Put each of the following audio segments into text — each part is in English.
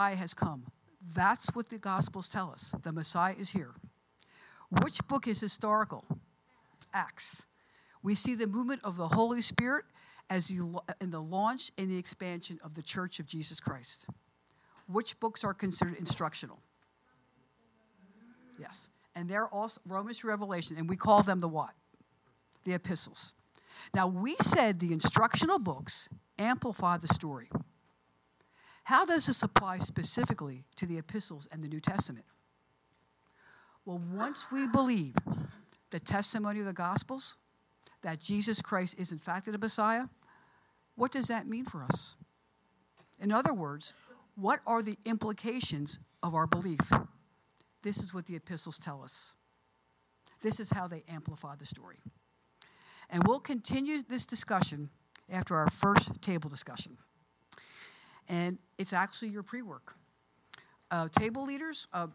Messiah has come. That's what the Gospels tell us. The Messiah is here. Which book is historical? Acts. We see the movement of the Holy Spirit as the, in the launch and the expansion of the Church of Jesus Christ. Which books are considered instructional? Yes. And they're also Romans Revelation, and we call them the what? The epistles. Now, we said the instructional books amplify the story. How does this apply specifically to the epistles and the New Testament? Well, once we believe the testimony of the Gospels, that Jesus Christ is in fact the Messiah, what does that mean for us? In other words, what are the implications of our belief? This is what the epistles tell us. This is how they amplify the story. And we'll continue this discussion after our first table discussion. And it's actually your pre work. Uh, table leaders, uh,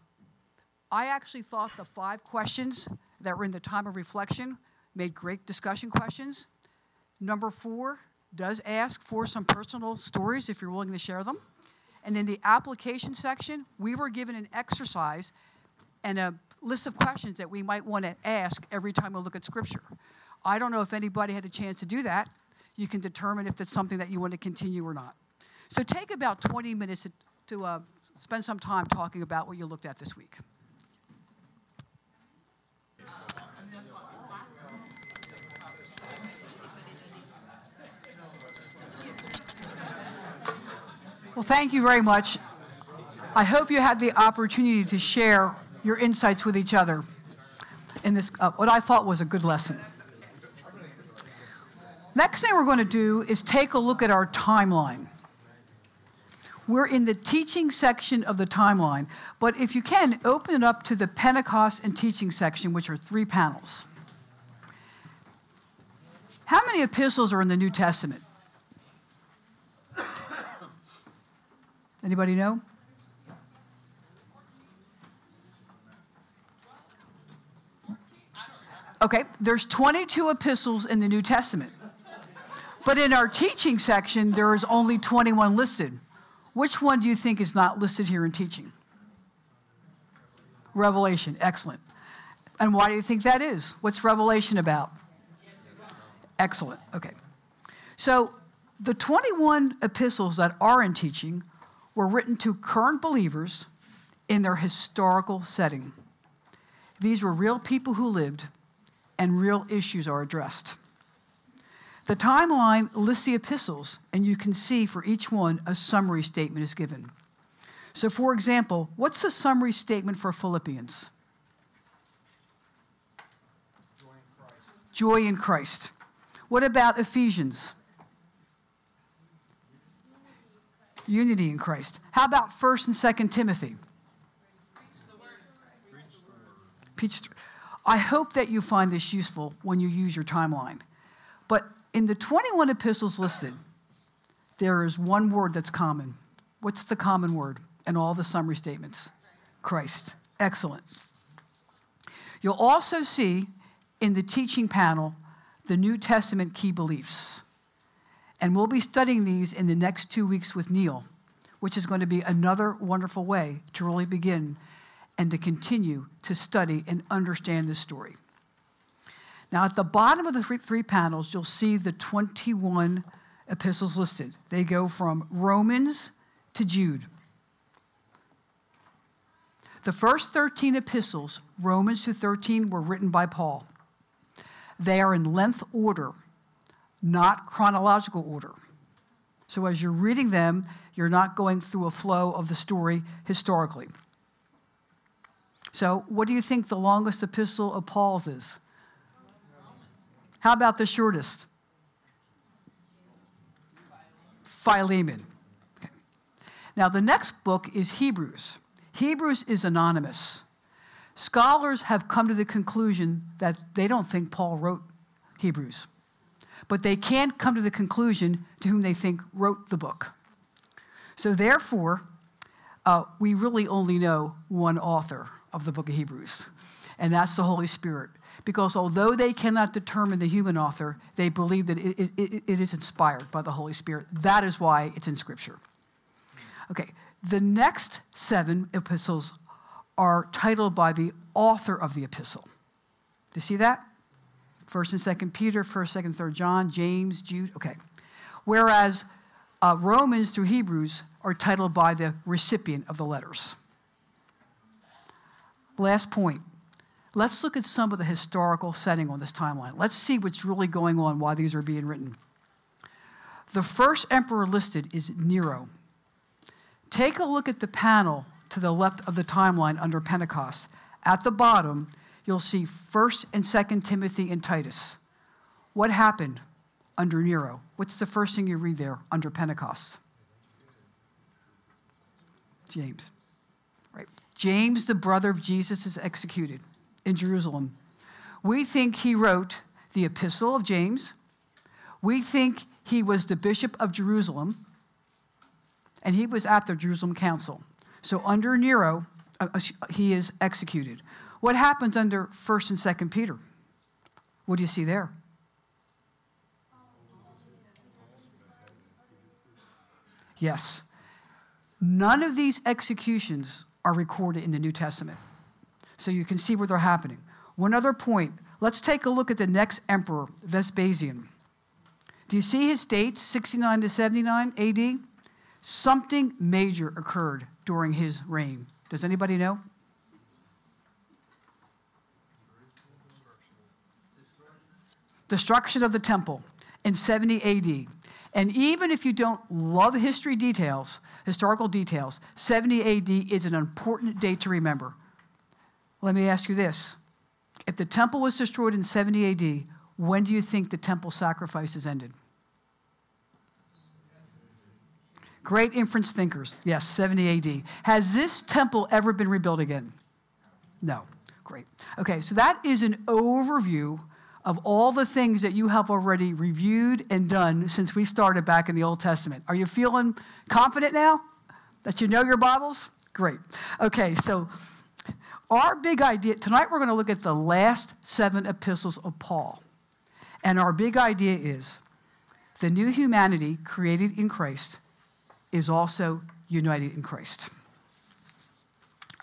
I actually thought the five questions that were in the time of reflection made great discussion questions. Number four does ask for some personal stories if you're willing to share them. And in the application section, we were given an exercise and a list of questions that we might want to ask every time we look at Scripture. I don't know if anybody had a chance to do that. You can determine if it's something that you want to continue or not. So take about 20 minutes to, uh, spend some time talking about what you looked at this week. Well, thank you very much. I hope you had the opportunity to share your insights with each other in this, uh, what I thought was a good lesson. Next thing we're going to do is take a look at our timeline. We're in the teaching section of the timeline, but if you can, open it up to the Pentecost and teaching section, which are three panels. How many epistles are in the New Testament? Anybody know? Okay, there's 22 epistles in the New Testament. But in our teaching section, there is only 21 listed. Which one do you think is not listed here in teaching? Revelation, excellent. And why do you think that is? What's Revelation about? Excellent, okay. So the 21 epistles that are in teaching were written to current believers in their historical setting. These were real people who lived, and real issues are addressed. The timeline lists the epistles, and you can see for each one a summary statement is given. So, for example, what's the summary statement for Philippians? Joy in Christ. Joy in Christ. What about Ephesians? Unity in Christ. How about 1st and 2nd Timothy? Preach I hope that you find this useful when you use your timeline. But in the 21 epistles listed, there is one word that's common. What's the common word in all the summary statements? Christ. Excellent. You'll also see in the teaching panel the New Testament key beliefs. And we'll be studying these in the next two weeks with Neil, which is going to be another wonderful way to really begin and to continue to study and understand this story. Now, at the bottom of the three, panels, you'll see the 21 epistles listed. They go from Romans to Jude. The first 13 epistles, Romans to 13, were written by Paul. They are in length order not chronological order. So as you're reading them, you're not going through a flow of the story historically. So, what do you think the longest epistle of Paul's is? How about the shortest? Philemon. Okay. Now, the next book is Hebrews. Hebrews is anonymous. Scholars have come to the conclusion that they don't think Paul wrote Hebrews but they can't come to the conclusion to whom they think wrote the book. So, therefore, uh, we really only know one author of the book of Hebrews, and that's the Holy Spirit. Because although they cannot determine the human author, they believe that it, it, it is inspired by the Holy Spirit. That is why it's in Scripture. Okay, The next seven epistles are titled by the author of the epistle. Do you see that? First and Second Peter, First, Second, Third John, James, Jude. Okay. Whereas uh, Romans through Hebrews are titled by the recipient of the letters. Last point. Let's look at some of the historical setting on this timeline. Let's see what's really going on, why these are being written. The first emperor listed is Nero. Take a look at the panel to the left of the timeline under Pentecost. At the bottom, you'll see 1st and 2nd Timothy and Titus. What happened under Nero? What's the first thing you read there under Pentecost? James. Right. James, the brother of Jesus, is executed in Jerusalem. We think he wrote the Epistle of James. We think he was the bishop of Jerusalem, and he was at the Jerusalem council. So under Nero, uh, uh he is executed. What happens under 1st and 2nd Peter? What do you see there? Yes. None of these executions are recorded in the New Testament. So you can see where they're happening. One other point let's take a look at the next emperor, Vespasian. Do you see his dates, 69 to 79 AD? Something major occurred during his reign. Does anybody know? Destruction of the temple in 70 AD. And even if you don't love history details, historical details, 70 AD is an important date to remember. Let me ask you this. If the temple was destroyed in 70 AD, when do you think the temple sacrifices ended? Great inference thinkers. Yes, 70 AD. Has this temple ever been rebuilt again? No. Great. Okay, so that is an overview of all the things that you have already reviewed and done since we started back in the Old Testament. Are you feeling confident now that you know your Bibles? Great. Okay, so our big idea tonight, we're going to look at the last seven epistles of Paul. And our big idea is the new humanity created in Christ is also united in Christ.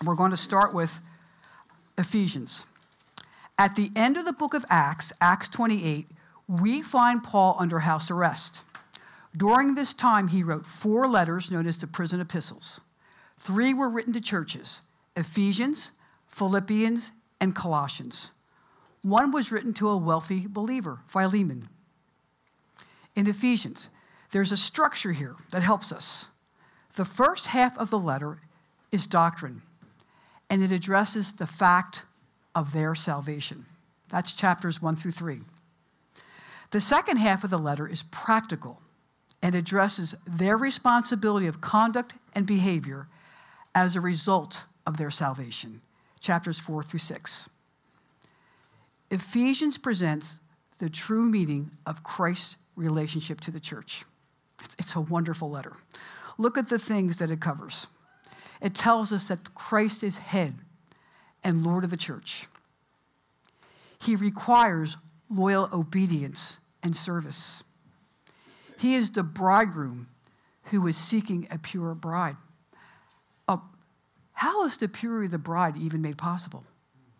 We're going to start with Ephesians. At the end of the book of Acts, Acts 28, we find Paul under house arrest. During this time, he wrote four letters known as the prison epistles. Three were written to churches Ephesians, Philippians, and Colossians. One was written to a wealthy believer, Philemon. In Ephesians, there's a structure here that helps us. The first half of the letter is doctrine, and it addresses the fact of their salvation. That's chapters one through three. The second half of the letter is practical and addresses their responsibility of conduct and behavior as a result of their salvation, chapters four through six. Ephesians presents the true meaning of Christ's relationship to the church. It's a wonderful letter. Look at the things that it covers. It tells us that Christ is head and Lord of the church. He requires loyal obedience and service. He is the bridegroom who is seeking a pure bride. How is the purity of the bride even made possible?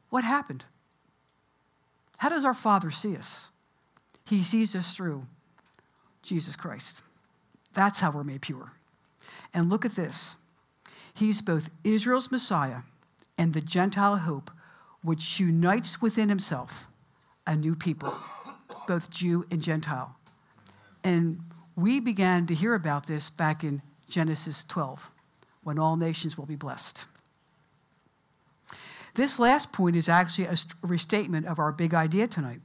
What happened? How does our Father see us? He sees us through Jesus Christ. That's how we're made pure. And look at this He's both Israel's Messiah and the Gentile hope, which unites within himself a new people, both Jew and Gentile. And we began to hear about this back in Genesis 12, when all nations will be blessed. This last point is actually a restatement of our big idea tonight.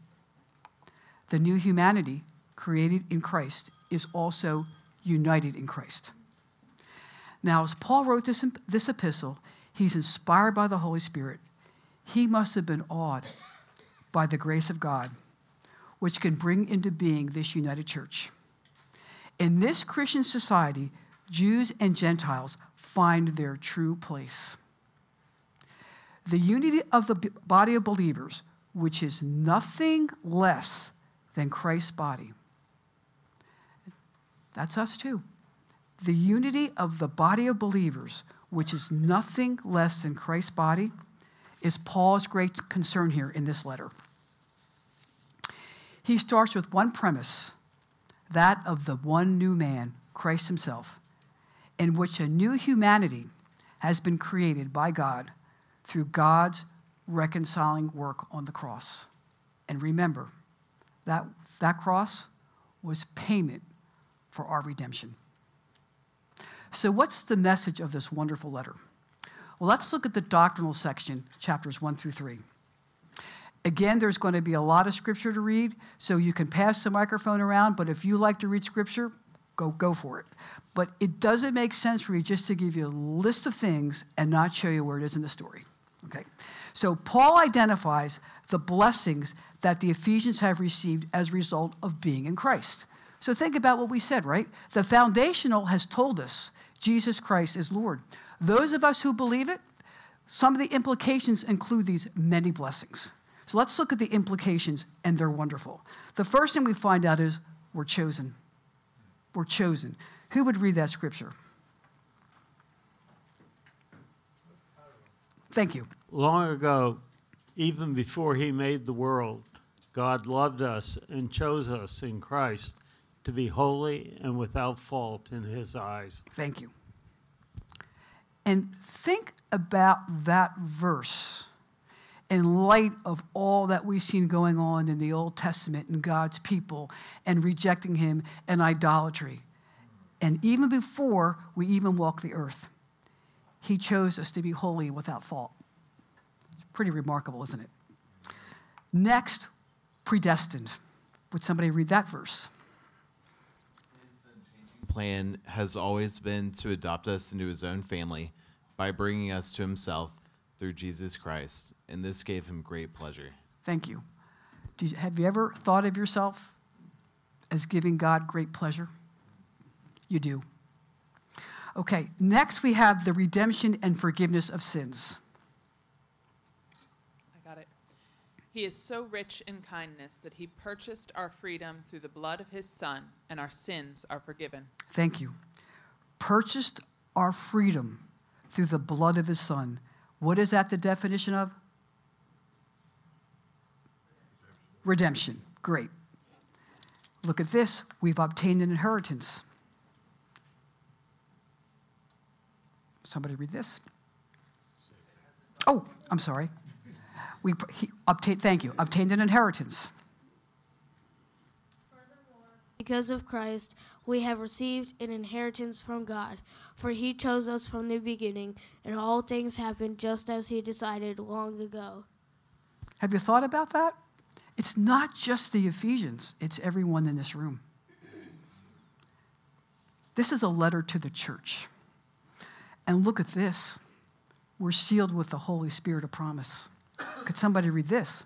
The new humanity created in Christ is also united in Christ. Now, as Paul wrote this, this epistle, he's inspired by the Holy Spirit. He must have been awed by the grace of God, which can bring into being this united church. In this Christian society, Jews and Gentiles find their true place. The unity of the body of believers, which is nothing less than Christ's body. That's us too. the unity of the body of believers, which is nothing less than Christ's body, is Paul's great concern here in this letter. He starts with one premise that of the one new man, Christ Himself, in which a new humanity has been created by God through God's reconciling work on the cross. And remember, that, that cross was payment for our redemption. So, what's the message of this wonderful letter? Well, let's look at the doctrinal section, chapters 1 through 3. Again, there's going to be a lot of scripture to read, so you can pass the microphone around, but if you like to read scripture, go, go for it. But it doesn't make sense for me just to give you a list of things and not show you where it is in the story. Okay? So Paul identifies the blessings that the Ephesians have received as a result of being in Christ. So think about what we said, right? The foundational has told us Jesus Christ is Lord. Those of us who believe it, some of the implications include these many blessings. So let's look at the implications, and they're wonderful. The first thing we find out is we're chosen. We're chosen. Who would read that scripture? Thank you. Long ago, even before he made the world, God loved us and chose us in Christ to be holy and without fault in his eyes. Thank you. And think about that verse in light of all that we've seen going on in the Old Testament and God's people and rejecting him and idolatry. And even before we even walk the earth, he chose us to be holy without fault. It's pretty remarkable, isn't it? Next, predestined. Would somebody read that verse? plan has always been to adopt us into his own family by bringing us to himself through Jesus Christ, and this gave him great pleasure. Thank you. you. Have you ever thought of yourself as giving God great pleasure? You do. Okay, next we have the redemption and forgiveness of sins. I got it. He is so rich in kindness that he purchased our freedom through the blood of his Son, and our sins are forgiven. Thank you. Purchased our freedom through the blood of his Son. What is that the definition of? Redemption. Great. Look at this. We've obtained an inheritance. Somebody read this. Oh, I'm sorry. We he, obtained, thank you, obtained an inheritance. Because of Christ, we have received an inheritance from God, for he chose us from the beginning, and all things happened just as he decided long ago. Have you thought about that? It's not just the Ephesians, it's everyone in this room. This is a letter to the church. And look at this. We're sealed with the Holy Spirit of promise. Could somebody read this?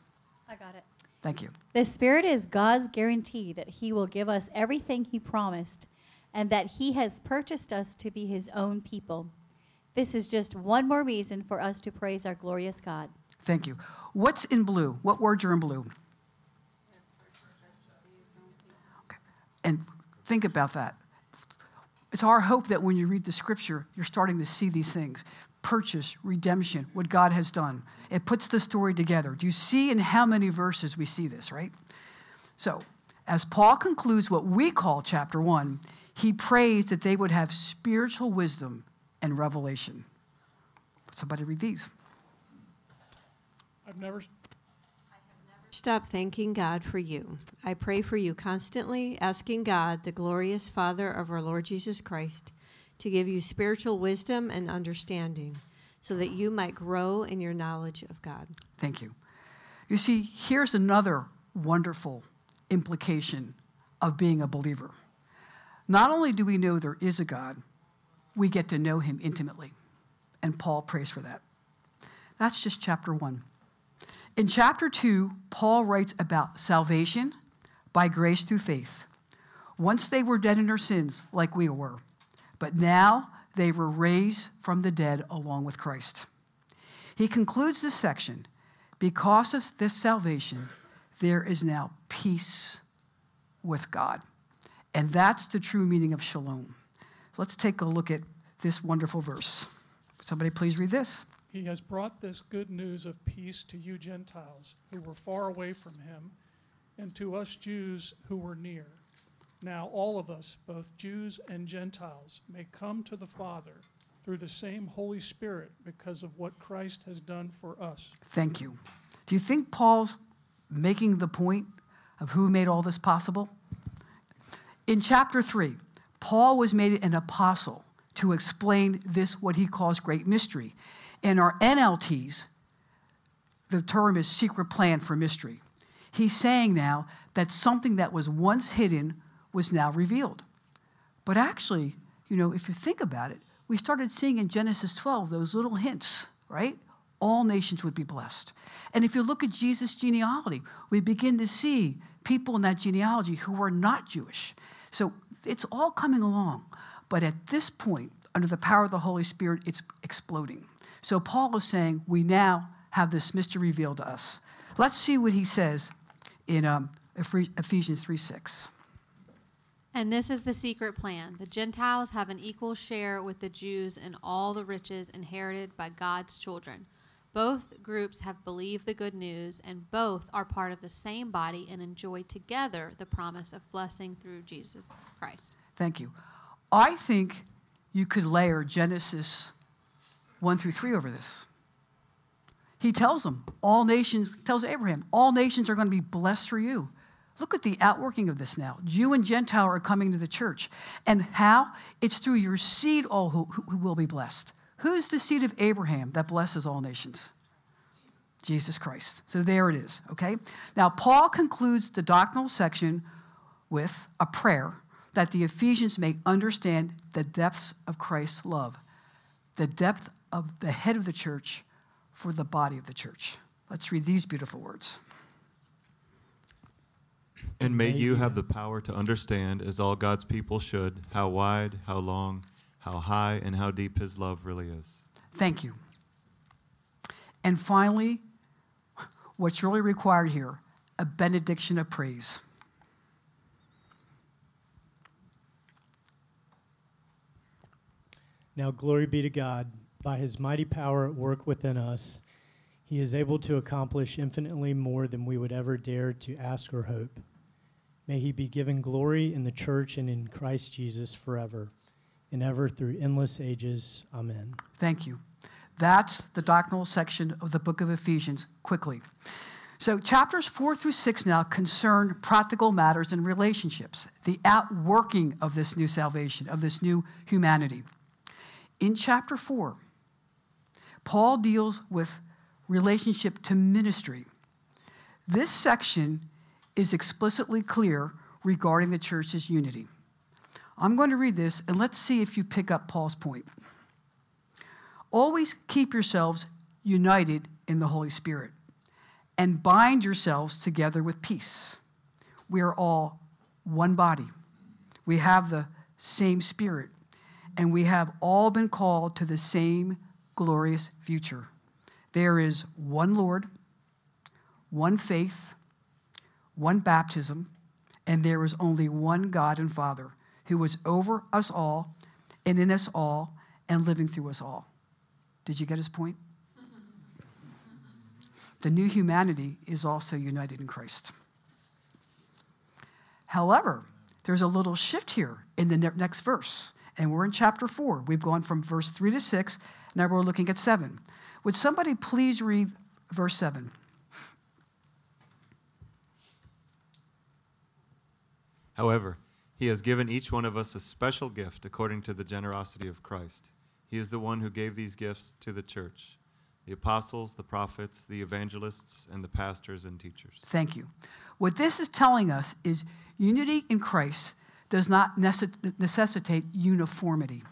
I got it. Thank you. The Spirit is God's guarantee that He will give us everything He promised and that He has purchased us to be His own people. This is just one more reason for us to praise our glorious God. Thank you. What's in blue? What words are in blue? Okay. And think about that. It's our hope that when you read the scripture, you're starting to see these things purchase, redemption, what God has done. It puts the story together. Do you see in how many verses we see this, right? So, as Paul concludes what we call chapter one, he prays that they would have spiritual wisdom and revelation. Somebody read these. I've never stop thanking God for you. I pray for you constantly, asking God, the glorious Father of our Lord Jesus Christ, to give you spiritual wisdom and understanding so that you might grow in your knowledge of God. Thank you. You see, here's another wonderful implication of being a believer. Not only do we know there is a God, we get to know him intimately. And Paul prays for that. That's just chapter one. In chapter two, Paul writes about salvation by grace through faith. Once they were dead in their sins, like we were but now they were raised from the dead along with Christ. He concludes this section because of this salvation, there is now peace with God. And that's the true meaning of shalom. Let's take a look at this wonderful verse. Somebody please read this. He has brought this good news of peace to you Gentiles who were far away from him, and to us Jews who were near. Now all of us, both Jews and Gentiles, may come to the Father through the same Holy Spirit because of what Christ has done for us. Thank you. Do you think Paul's making the point of who made all this possible? In chapter 3, Paul was made an apostle to explain this, what he calls great mystery. In our NLTs, the term is secret plan for mystery. He's saying now that something that was once hidden was now revealed. But actually, you know, if you think about it, we started seeing in Genesis 12 those little hints, right? All nations would be blessed. And if you look at Jesus' genealogy, we begin to see people in that genealogy who were not Jewish. So it's all coming along. But at this point, under the power of the Holy Spirit, it's exploding. So Paul is saying we now have this mystery revealed to us. Let's see what he says in um, Ephesians 3 6. And this is the secret plan. The Gentiles have an equal share with the Jews in all the riches inherited by God's children. Both groups have believed the good news, and both are part of the same body and enjoy together the promise of blessing through Jesus Christ. Thank you. I think you could layer Genesis 1 through 3 over this. He tells them, all nations, tells Abraham, all nations are going to be blessed through you. Look at the outworking of this now. Jew and Gentile are coming to the church. And how? It's through your seed, all who, who will be blessed. Who's the seed of Abraham that blesses all nations? Jesus Christ. So there it is, okay? Now, Paul concludes the doctrinal section with a prayer that the Ephesians may understand the depths of Christ's love, the depth of the head of the church for the body of the church. Let's read these beautiful words. And may you have the power to understand, as all God's people should, how wide, how long, how high, and how deep His love really is. Thank you. And finally, what's really required here a benediction of praise. Now, glory be to God. By his mighty power at work within us, he is able to accomplish infinitely more than we would ever dare to ask or hope. May he be given glory in the church and in Christ Jesus forever and ever through endless ages. Amen. Thank you. That's the doctrinal section of the book of Ephesians, quickly. So, chapters four through six now concern practical matters and relationships, the outworking of this new salvation, of this new humanity. In chapter four, Paul deals with relationship to ministry. This section is explicitly clear regarding the church's unity. I'm going to read this and let's see if you pick up Paul's point. Always keep yourselves united in the Holy Spirit and bind yourselves together with peace. We are all one body. We have the same spirit, and we have all been called to the same glorious future. There is one Lord, one faith, one baptism, and there is only one God and Father who is over us all and in us all and living through us all. Did you get his point? the new humanity is also united in Christ. However, there's a little shift here in the next verse, and we're in chapter 4. We've gone from verse 3 to 6, now we're looking at 7. Would somebody please read verse 7? However, he has given each one of us a special gift according to the generosity of Christ. He is the one who gave these gifts to the church the apostles, the prophets, the evangelists, and the pastors and teachers. Thank you. What this is telling us is unity in Christ does not necessitate uniformity.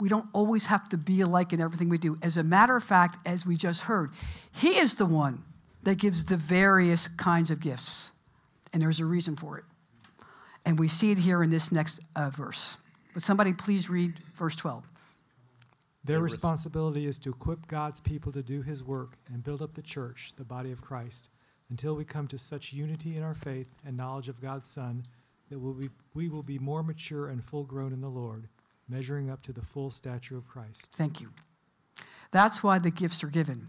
We don't always have to be alike in everything we do. As a matter of fact, as we just heard, He is the one that gives the various kinds of gifts, and there's a reason for it. And we see it here in this next uh, verse. Would somebody please read verse 12? Their responsibility is to equip God's people to do his work and build up the church, the body of Christ, until we come to such unity in our faith and knowledge of God's Son that will be, we will be more mature and full grown in the Lord, measuring up to the full stature of Christ. Thank you. That's why the gifts are given.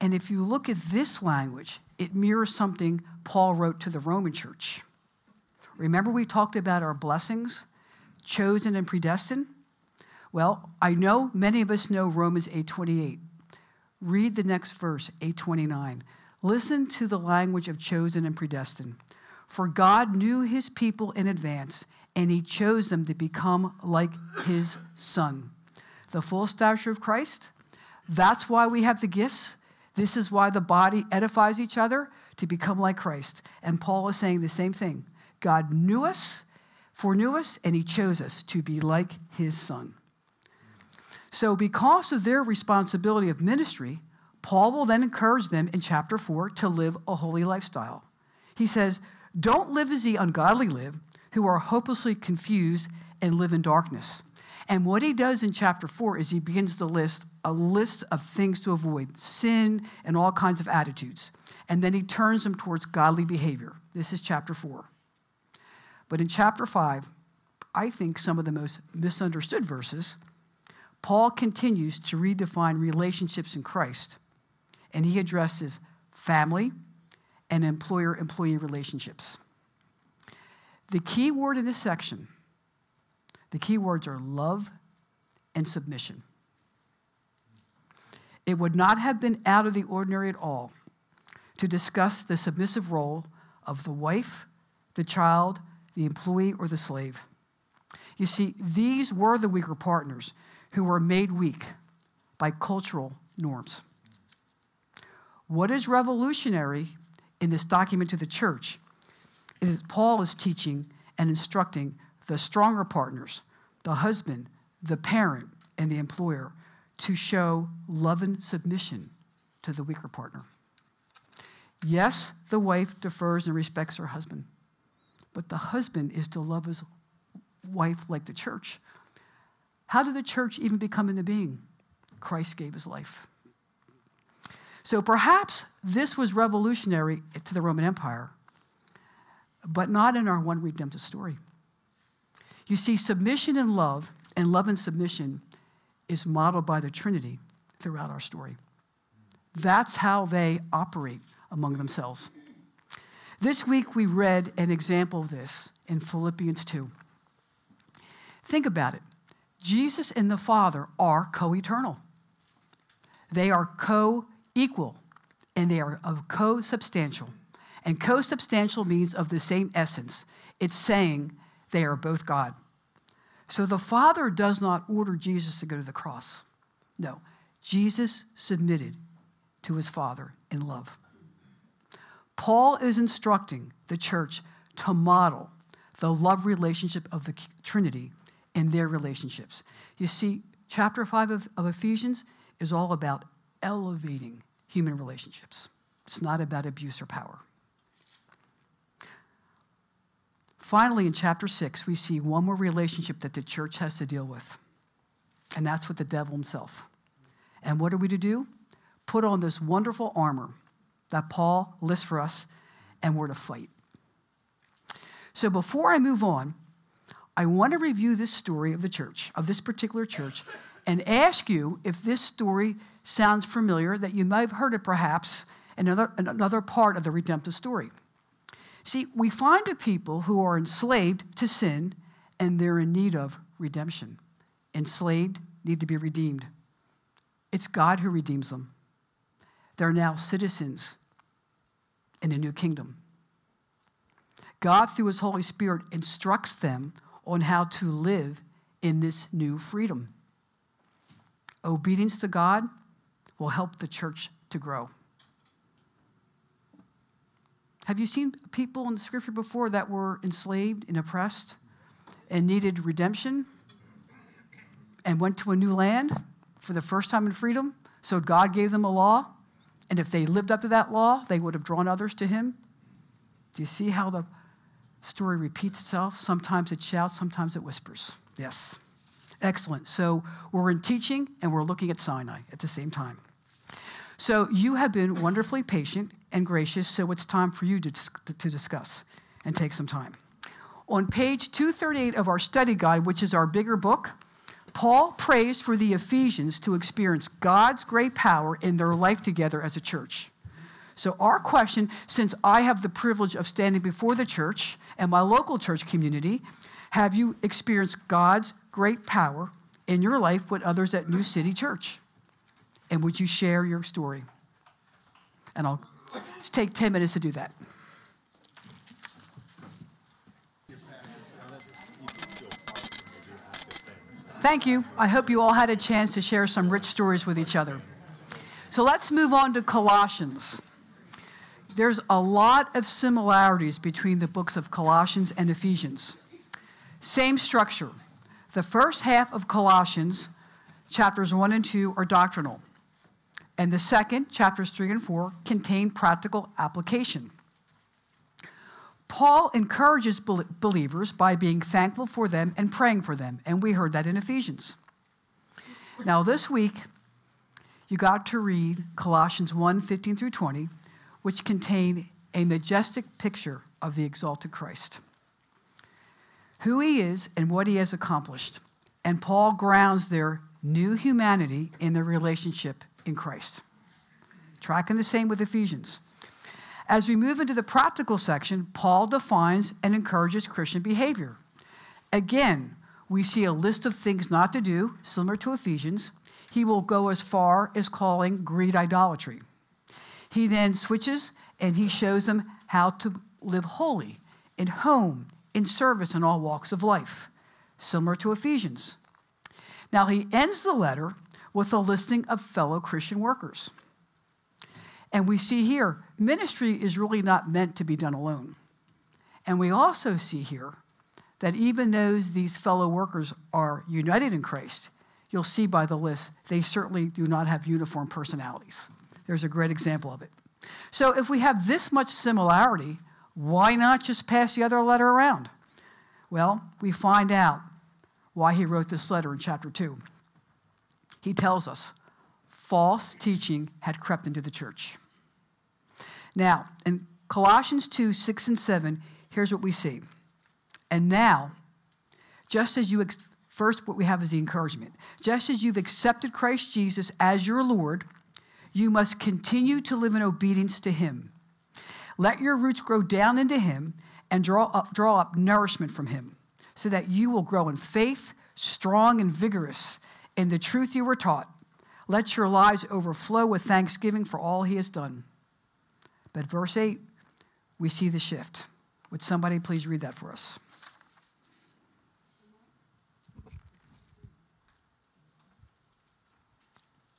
And if you look at this language, it mirrors something Paul wrote to the Roman church. Remember, we talked about our blessings, chosen and predestined? Well, I know many of us know Romans 8:28. Read the next verse, 8:29. Listen to the language of chosen and predestined. For God knew his people in advance, and he chose them to become like his son. The full stature of Christ. That's why we have the gifts. This is why the body edifies each other to become like Christ. And Paul is saying the same thing. God knew us, foreknew us, and he chose us to be like his son. So, because of their responsibility of ministry, Paul will then encourage them in chapter 4 to live a holy lifestyle. He says, Don't live as the ungodly live, who are hopelessly confused and live in darkness. And what he does in chapter 4 is he begins to list a list of things to avoid sin and all kinds of attitudes. And then he turns them towards godly behavior. This is chapter 4. But in chapter 5, I think some of the most misunderstood verses, Paul continues to redefine relationships in Christ, and he addresses family and employer employee relationships. The key word in this section, the key words are love and submission. It would not have been out of the ordinary at all to discuss the submissive role of the wife, the child, the employee, or the slave. You see, these were the weaker partners who were made weak by cultural norms. What is revolutionary in this document to the church is Paul is teaching and instructing the stronger partners, the husband, the parent, and the employer, to show love and submission to the weaker partner. Yes, the wife defers and respects her husband, but the husband is to love his wife like the church. How did the church even become into being? Christ gave his life. So perhaps this was revolutionary to the Roman Empire, but not in our one redemptive story. You see, submission and love, and love and submission, is modeled by the Trinity throughout our story. That's how they operate among themselves. This week we read an example of this in Philippians 2. Think about it Jesus and the Father are co eternal, they are co equal, and they are of co substantial. And co substantial means of the same essence. It's saying they are both God. So the Father does not order Jesus to go to the cross. No, Jesus submitted to his Father in love. Paul is instructing the church to model the love relationship of the Trinity in their relationships. You see, chapter 5 of, of Ephesians is all about elevating human relationships, it's not about abuse or power. Finally, in chapter 6, we see one more relationship that the church has to deal with, and that's with the devil himself. And what are we to do? Put on this wonderful armor that Paul lists for us, and we're to fight. So before I move on, I want to review this story of the church, of this particular church, and ask you if this story sounds familiar, that you might have heard it perhaps in another, another part of the redemptive story. See, we find a people who are enslaved to sin and they're in need of redemption. Enslaved, need to be redeemed. It's God who redeems them. They're now citizens in a new kingdom. God, through His Holy Spirit, instructs them on how to live in this new freedom. Obedience to God will help the church to grow. Have you seen people in the scripture before that were enslaved and oppressed and needed redemption and went to a new land for the first time in freedom? So God gave them a law, and if they lived up to that law, they would have drawn others to Him. Do you see how the story repeats itself? Sometimes it shouts, sometimes it whispers. Yes. Excellent. So we're in teaching and we're looking at Sinai at the same time. So you have been wonderfully patient and gracious, so it's time for you to, to discuss and take some time. On page 238 of our study guide, which is our bigger book, Paul prays for the Ephesians to experience God's great power in their life together as a church. So, our question since I have the privilege of standing before the church and my local church community, have you experienced God's great power in your life with others at New City Church? And would you share your story? And I'll take 10 minutes to do that. Thank you. I hope you all had a chance to share some rich stories with each other. So let's move on to Colossians. There's a lot of similarities between the books of Colossians and Ephesians. Same structure. The first half of Colossians, chapters 1 and 2, are doctrinal. And the second, chapters 3 and 4, contain practical application. Paul encourages believers by being thankful for them and praying for them, and we heard that in Ephesians. Now, this week, you got to read Colossians 1 15 through 20, which contain a majestic picture of the exalted Christ, who he is and what he has accomplished. And Paul grounds their new humanity in their relationship in Christ. Tracking the same with Ephesians. As we move into the practical section, Paul defines and encourages Christian behavior. Again, we see a list of things not to do, similar to Ephesians. He will go as far as calling greed idolatry. He then switches and he shows them how to live holy in home, in service, in all walks of life, similar to Ephesians. Now, he ends the letter with a listing of fellow Christian workers. And we see here, ministry is really not meant to be done alone. And we also see here that even though these fellow workers are united in Christ, you'll see by the list, they certainly do not have uniform personalities. There's a great example of it. So if we have this much similarity, why not just pass the other letter around? Well, we find out why he wrote this letter in chapter 2. He tells us false teaching had crept into the church. Now, in Colossians 2 6 and 7, here's what we see. And now, just as you, ex- first, what we have is the encouragement. Just as you've accepted Christ Jesus as your Lord, you must continue to live in obedience to Him. Let your roots grow down into Him and draw up, draw up nourishment from Him, so that you will grow in faith, strong and vigorous in the truth you were taught let your lives overflow with thanksgiving for all he has done. But verse 8, we see the shift. Would somebody please read that for us?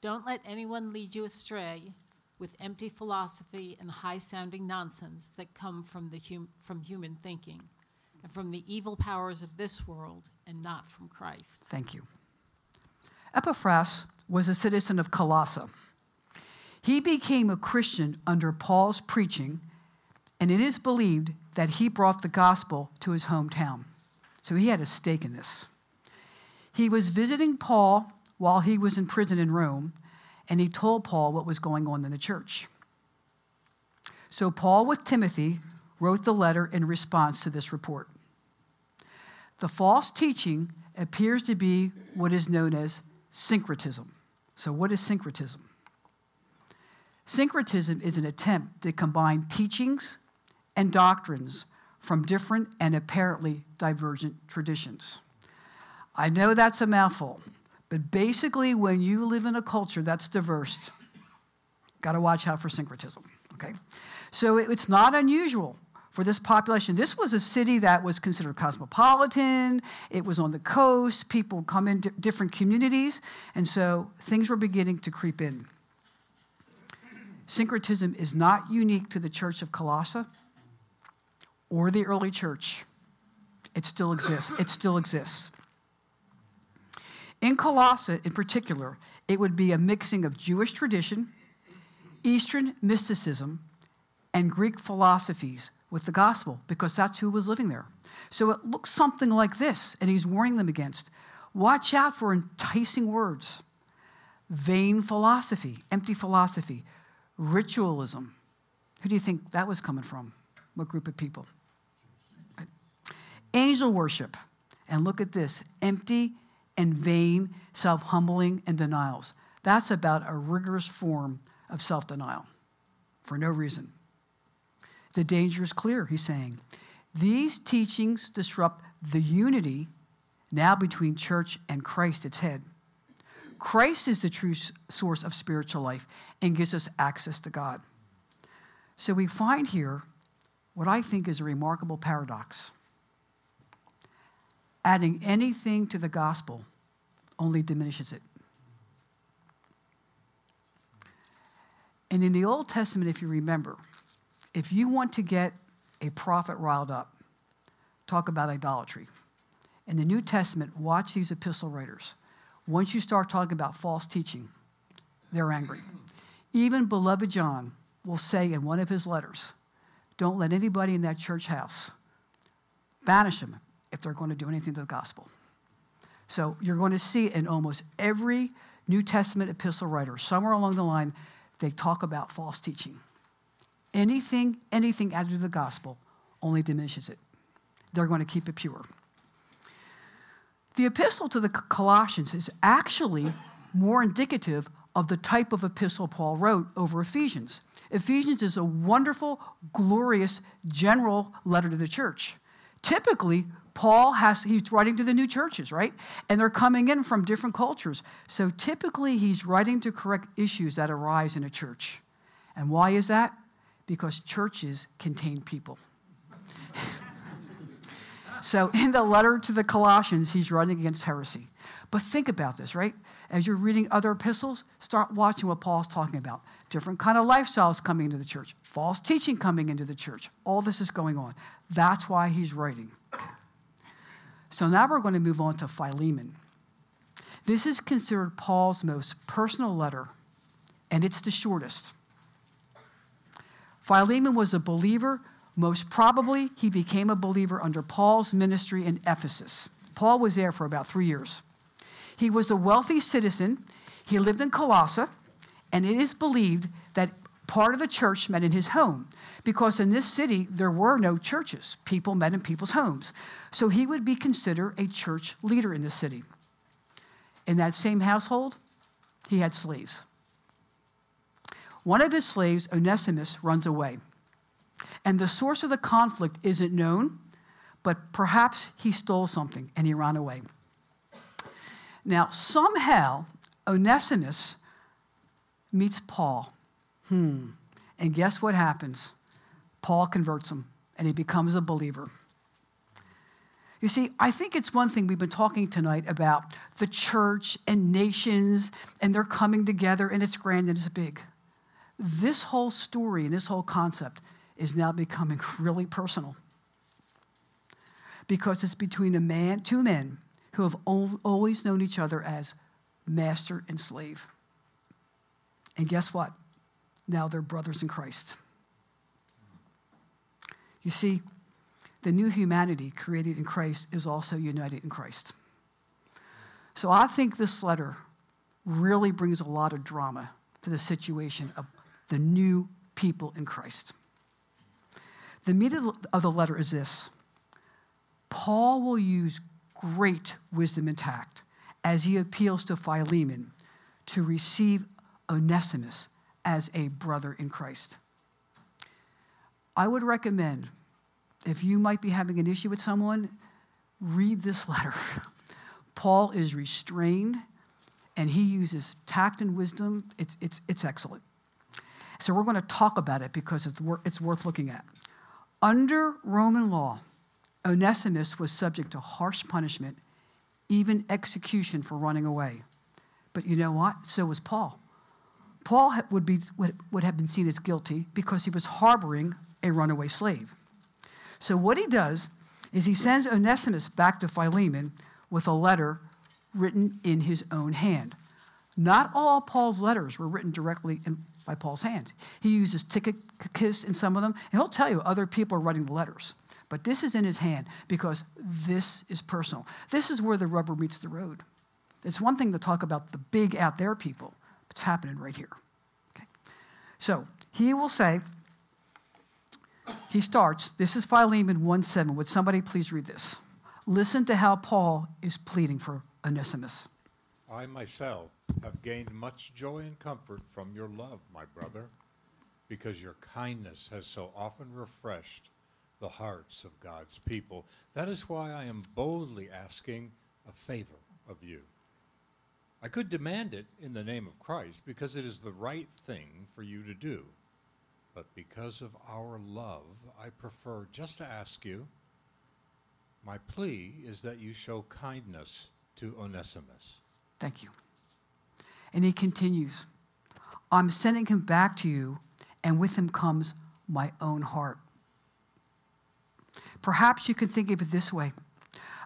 Don't let anyone lead you astray with empty philosophy and high sounding nonsense that come from, the hum- from human thinking and from the evil powers of this world and not from Christ. Thank you. Epaphras was a citizen of Colossae. He became a Christian under Paul's preaching, and it is believed that he brought the gospel to his hometown. So he had a stake in this. He was visiting Paul while he was in prison in Rome, and he told Paul what was going on in the church. So Paul, with Timothy, wrote the letter in response to this report. The false teaching appears to be what is known as syncretism. So, what is syncretism? Syncretism is an attempt to combine teachings and doctrines from different and apparently divergent traditions. I know that's a mouthful, but basically, when you live in a culture that's diverse, got to watch out for syncretism, okay? So it's not unusual for this population. This was a city that was considered cosmopolitan. It was on the coast. People come in different communities. And so things were beginning to creep in. Syncretism is not unique to the church of Colossae or the early church. It still exists. It still exists. In Colossae, in particular, it would be a mixing of Jewish tradition, Eastern mysticism, and Greek philosophies with the gospel because that's who was living there. So it looks something like this, and he's warning them against watch out for enticing words, vain philosophy, empty philosophy, ritualism. Who do you think that was coming from? What group of people? angel worship. And look at this empty and vain self humbling and denials. That's about a rigorous form of self denial for no reason. The danger is clear, he's saying. These teachings disrupt the unity now between church and Christ, its head. Christ is the true source of spiritual life and gives us access to God. So we find here what I think is a remarkable paradox. Adding anything to the gospel only diminishes it. And in the Old Testament, if you remember, if you want to get a prophet riled up, talk about idolatry. In the New Testament, watch these epistle writers. Once you start talking about false teaching, they're angry. Even beloved John will say in one of his letters, don't let anybody in that church house banish them if they're going to do anything to the gospel. So you're going to see in almost every New Testament epistle writer, somewhere along the line, they talk about false teaching. Anything, anything added to the gospel only diminishes it. They're going to keep it pure. The epistle to the Colossians is actually more indicative of the type of epistle Paul wrote over Ephesians. Ephesians is a wonderful, glorious, general letter to the church. Typically, Paul has, he's writing to the new churches, right? And they're coming in from different cultures. So typically, he's writing to correct issues that arise in a church. And why is that? Because churches contain people. so in the letter to the Colossians, he's writing against heresy. But think about this, right? As you're reading other epistles, start watching what Paul's talking about. Different kind of lifestyles coming into the church, false teaching coming into the church. All this is going on. That's why he's writing. So now we're going to move on to Philemon. This is considered Paul's most personal letter, and it's the shortest. Philemon was a believer. Most probably, he became a believer under Paul's ministry in Ephesus. Paul was there for about three years. He was a wealthy citizen. He lived in Colossae, and it is believed that part of the church met in his home because in this city there were no churches. People met in people's homes. So he would be considered a church leader in the city. In that same household, he had slaves. One of his slaves, Onesimus, runs away. And the source of the conflict isn't known, but perhaps he stole something and he ran away. Now, somehow, Onesimus meets Paul. Hmm. And guess what happens? Paul converts him and he becomes a believer. You see, I think it's one thing we've been talking tonight about the church and nations, and they're coming together, and it's grand and it's big. This whole story and this whole concept is now becoming really personal because it's between a man, two men who have always known each other as master and slave. And guess what? Now they're brothers in Christ. You see, the new humanity created in Christ is also united in Christ. So I think this letter really brings a lot of drama to the situation of the new people in Christ. The meat of the letter is this Paul will use great wisdom and tact as he appeals to Philemon to receive Onesimus as a brother in Christ. I would recommend, if you might be having an issue with someone, read this letter. Paul is restrained and he uses tact and wisdom. It's, it's, it's excellent. So we're going to talk about it because it's, wor- it's worth looking at. Under Roman law, Onesimus was subject to harsh punishment, even execution for running away. But you know what? So was Paul. Paul would, be, would have been seen as guilty because he was harboring a runaway slave. So what he does is he sends Onesimus back to Philemon with a letter written in his own hand. Not all Paul's letters were written directly in, by Paul's hands. He uses Tychicus in some of them, and he'll tell you other people are writing the letters. But this is in his hand because this is personal. This is where the rubber meets the road. It's one thing to talk about the big out there people, it's happening right here. Okay. So he will say, He starts, this is Philemon 1 7. Would somebody please read this? Listen to how Paul is pleading for Onesimus. I myself have gained much joy and comfort from your love, my brother, because your kindness has so often refreshed the hearts of God's people. That is why I am boldly asking a favor of you. I could demand it in the name of Christ because it is the right thing for you to do. But because of our love, I prefer just to ask you. My plea is that you show kindness to Onesimus. Thank you. And he continues I'm sending him back to you, and with him comes my own heart. Perhaps you can think of it this way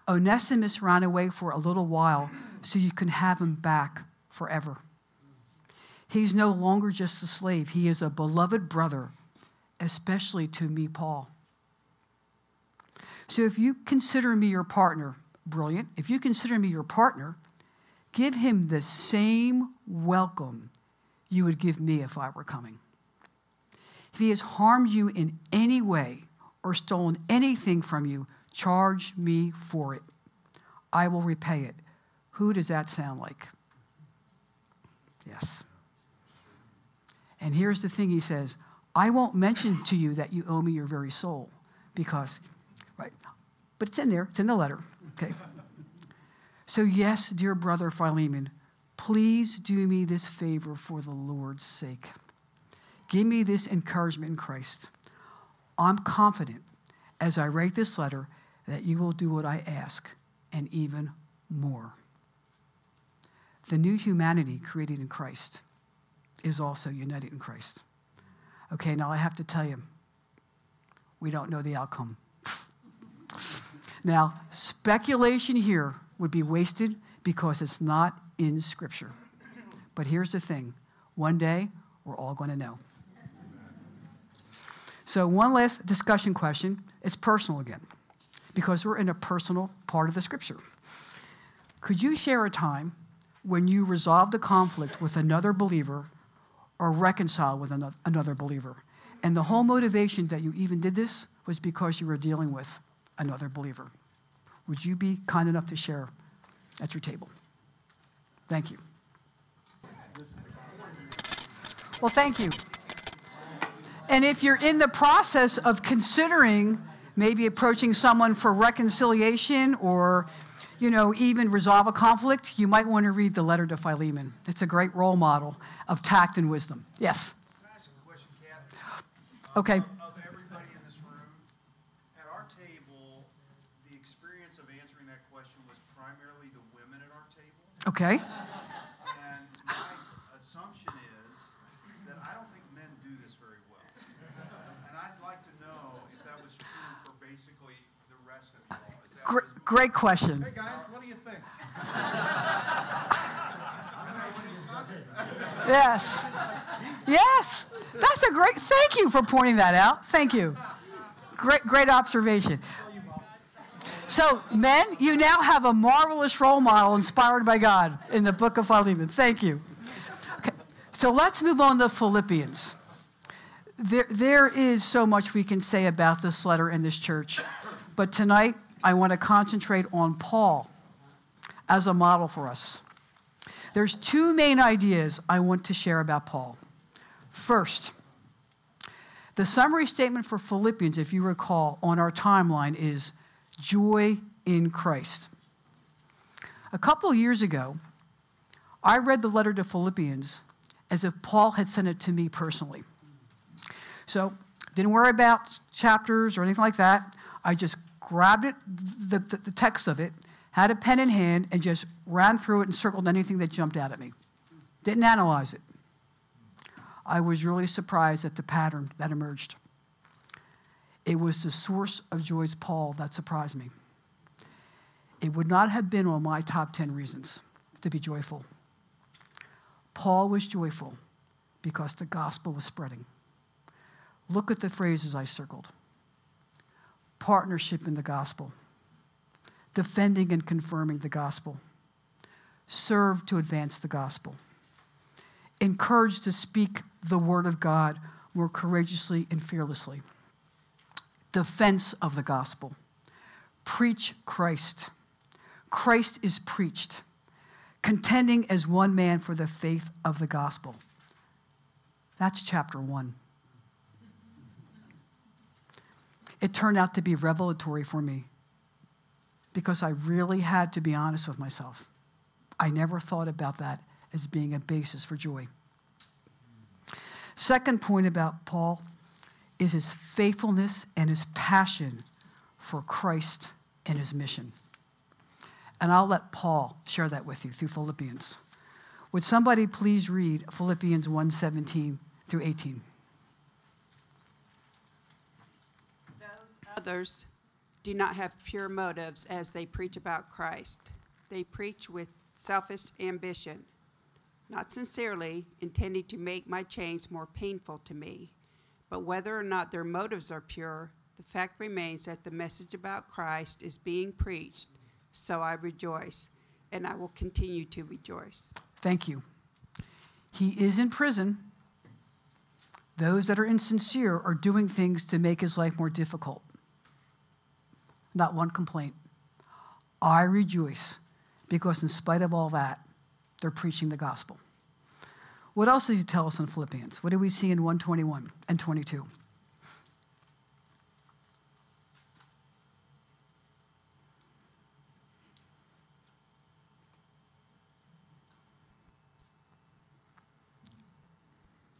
Onesimus ran away for a little while so you can have him back forever. He's no longer just a slave, he is a beloved brother, especially to me, Paul. So if you consider me your partner, brilliant. If you consider me your partner, give him the same welcome you would give me if I were coming. If he has harmed you in any way or stolen anything from you, charge me for it. I will repay it. Who does that sound like? Yes. And here's the thing he says I won't mention to you that you owe me your very soul because, right? But it's in there, it's in the letter, okay? So, yes, dear brother Philemon, please do me this favor for the Lord's sake. Give me this encouragement in Christ. I'm confident as I write this letter that you will do what I ask and even more. The new humanity created in Christ is also united in Christ. Okay, now I have to tell you, we don't know the outcome. now, speculation here would be wasted because it's not in Scripture. But here's the thing one day, we're all going to know. So, one last discussion question. It's personal again, because we're in a personal part of the Scripture. Could you share a time when you resolved a conflict with another believer or reconciled with another believer? And the whole motivation that you even did this was because you were dealing with another believer. Would you be kind enough to share at your table? Thank you. Well, thank you. And if you're in the process of considering maybe approaching someone for reconciliation or you know, even resolve a conflict, you might want to read the letter to Philemon. It's a great role model of tact and wisdom. Yes. Okay. Okay. And my assumption is that I don't think men do this very well. And I'd like to know if that was true for basically the rest of you Great, great question. Hey guys, what do you think? yes. Yes. That's a great thank you for pointing that out. Thank you. Great great observation. So, men, you now have a marvelous role model inspired by God in the book of Philemon. Thank you. Okay, so let's move on to Philippians. There, there is so much we can say about this letter in this church, but tonight I want to concentrate on Paul as a model for us. There's two main ideas I want to share about Paul. First, the summary statement for Philippians, if you recall, on our timeline is joy in Christ. A couple years ago, I read the letter to Philippians as if Paul had sent it to me personally. So, didn't worry about chapters or anything like that. I just grabbed it, the, the, the, text of it, had a pen in hand, and just ran through it and circled anything that jumped out at me. Didn't analyze it. I was really surprised at the pattern that emerged. It was the source of joy's Paul that surprised me. It would not have been on my top 10 reasons to be joyful. Paul was joyful because the gospel was spreading. Look at the phrases I circled partnership in the gospel, defending and confirming the gospel, serve to advance the gospel, encourage to speak the word of God more courageously and fearlessly defense of the gospel. Preach Christ. Christ is preached, contending as one man for the faith of the gospel. That's chapter one. It turned out to be revelatory for me because I really had to be honest with myself. I never thought about that as being a basis for joy. Second point about Paul is his faithfulness and his passion for Christ and his mission. And I'll let Paul share that with you through Philippians. Would somebody please read Philippians 1:17 through 18? Those others do not have pure motives as they preach about Christ. They preach with selfish ambition, not sincerely intending to make my chains more painful to me. But whether or not their motives are pure, the fact remains that the message about Christ is being preached, so I rejoice, and I will continue to rejoice. Thank you. He is in prison. Those that are insincere are doing things to make his life more difficult. Not one complaint. I rejoice because, in spite of all that, they're preaching the gospel. What else does he tell us in Philippians? What do we see in 121 and 22?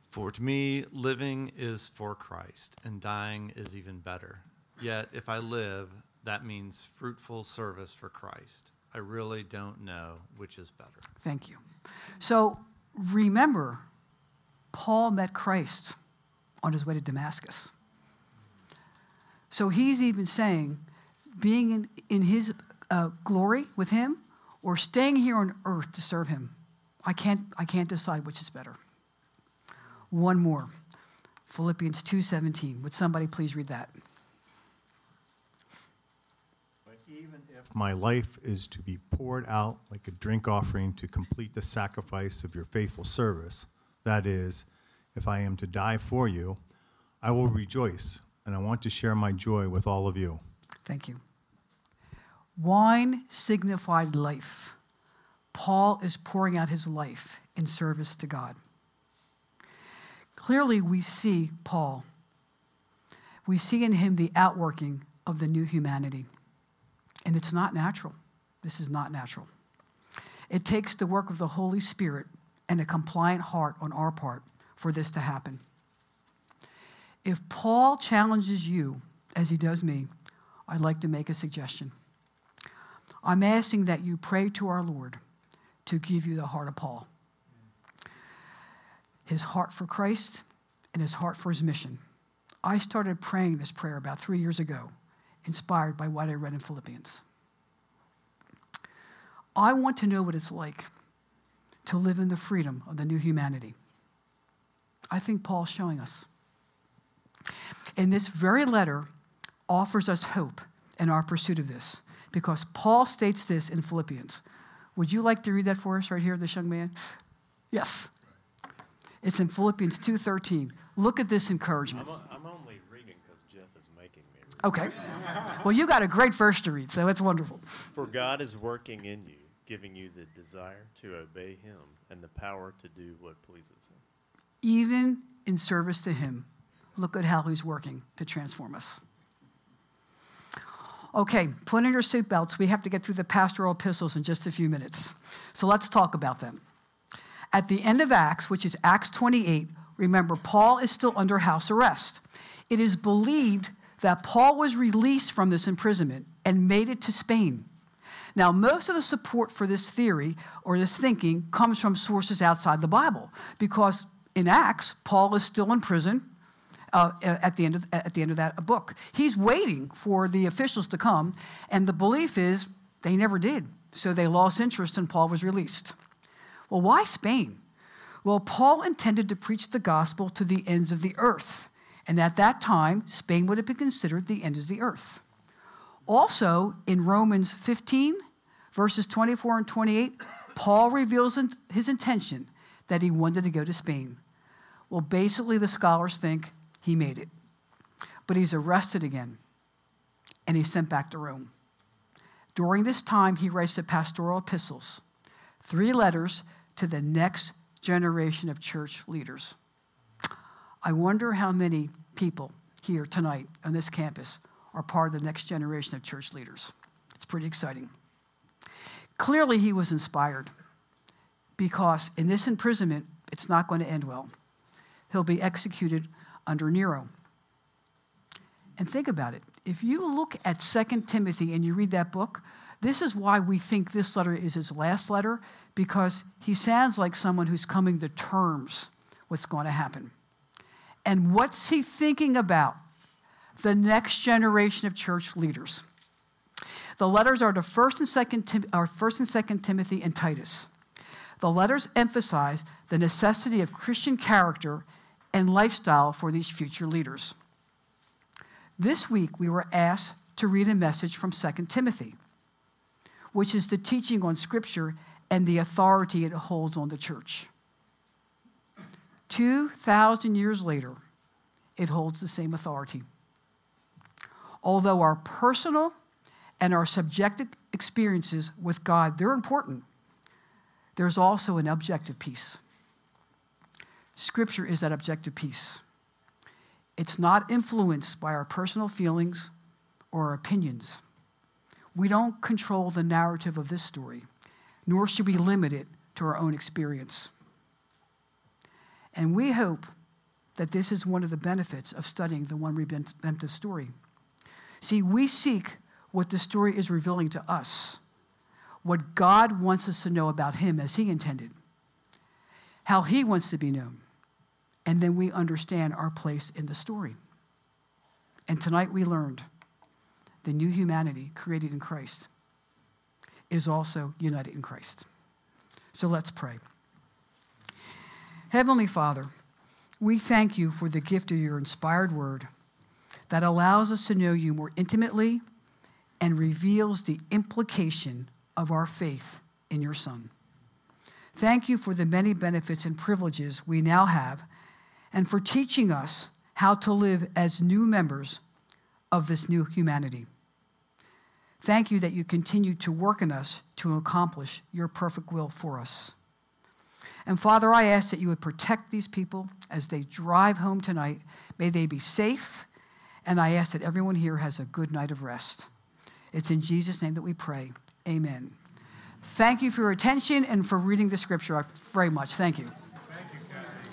For to me, living is for Christ, and dying is even better. Yet, if I live, that means fruitful service for Christ. I really don't know which is better. Thank you. So remember, Paul met Christ on his way to Damascus. So he's even saying, being in, in his uh, glory with him or staying here on earth to serve him, I can't, I can't decide which is better. One more. Philippians 2:17. Would somebody please read that? But even if my life is to be poured out like a drink offering to complete the sacrifice of your faithful service, that is, if I am to die for you, I will rejoice, and I want to share my joy with all of you. Thank you. Wine signified life. Paul is pouring out his life in service to God. Clearly, we see Paul. We see in him the outworking of the new humanity. And it's not natural. This is not natural. It takes the work of the Holy Spirit and a compliant heart on our part for this to happen. If Paul challenges you, as he does me, I'd like to make a suggestion. I'm asking that you pray to our Lord to give you the heart of Paul his heart for Christ and his heart for his mission. I started praying this prayer about three years ago, inspired by what I read in Philippians. I want to know what it's like to live in the freedom of the new humanity. I think Paul's showing us. And this very letter offers us hope in our pursuit of this because Paul states this in Philippians. Would you like to read that for us right here, this young man? Yes. It's in Philippians 2:13. Look at this encouragement. I'm, only reading because Jeff is making me read. Okay. Well, you got a great verse to read, so it's wonderful. For God is working in you, giving you the desire to obey Him and the power to do what pleases Him. Even in service to Him, look at how He's working to transform us. Okay, put in your seatbelts. We have to get through the pastoral epistles in just a few minutes. So let's talk about them. At the end of Acts, which is Acts 28, remember, Paul is still under house arrest. It is believed that Paul was released from this imprisonment and made it to Spain. Now, most of the support for this theory or this thinking comes from sources outside the Bible, because in Acts, Paul is still in prison uh, at, the end of, at the end of that book. He's waiting for the officials to come, and the belief is they never did. So they lost interest and Paul was released. Well, why Spain? Well, Paul intended to preach the gospel to the ends of the earth. And at that time, Spain would have been considered the end of the earth. Also, in Romans 15, verses 24 and 28, Paul reveals his intention that he wanted to go to Spain. Well, basically, the scholars think he made it. But he's arrested again and he's sent back to Rome. During this time, he writes the pastoral epistles, three letters to the next generation of church leaders. I wonder how many people here tonight on this campus are part of the next generation of church leaders. It's pretty exciting. Clearly, he was inspired because in this imprisonment, it's not going to end well. He'll be executed under Nero. And think about it. If you look at 2 Timothy and you read that book, this is why we think this letter is his last letter, because he sounds like someone who's coming to terms with what's going to happen. And what's he thinking about? The next generation of church leaders. The letters are to First and Second, Tim, are First and Second Timothy and Titus. The letters emphasize the necessity of Christian character and lifestyle for these future leaders. This week, we were asked to read a message from 2 Timothy, which is the teaching on Scripture and the authority it holds on the church. 2,000 years later, it holds the same authority. Although our personal and our subjective experiences with God, they're important, there's also an objective piece. Scripture is that objective piece. It's not influenced by our personal feelings or our opinions. We don't control the narrative of this story, nor should we limit it to our own experience. And we hope that this is one of the benefits of studying the one redemptive story. See, we seek what the story is revealing to us, what God wants us to know about Him as He intended, how He wants to be known and then we understand our place in the story. And tonight we learned the new humanity created in Christ is also united in Christ. So let's pray. Heavenly Father, we thank you for the gift of your inspired word that allows us to know you more intimately and reveals the implication of our faith in your Son. Thank you for the many benefits and privileges we now have and for teaching us how to live as new members of this new humanity. Thank you that you continue to work in us to accomplish your perfect will for us. And Father, I ask that you would protect these people as they drive home tonight. May they be safe, and I ask that everyone here has a good night of rest. It's in Jesus' name that we pray. Amen. Thank you for your attention and for reading the scripture very much. Thank you.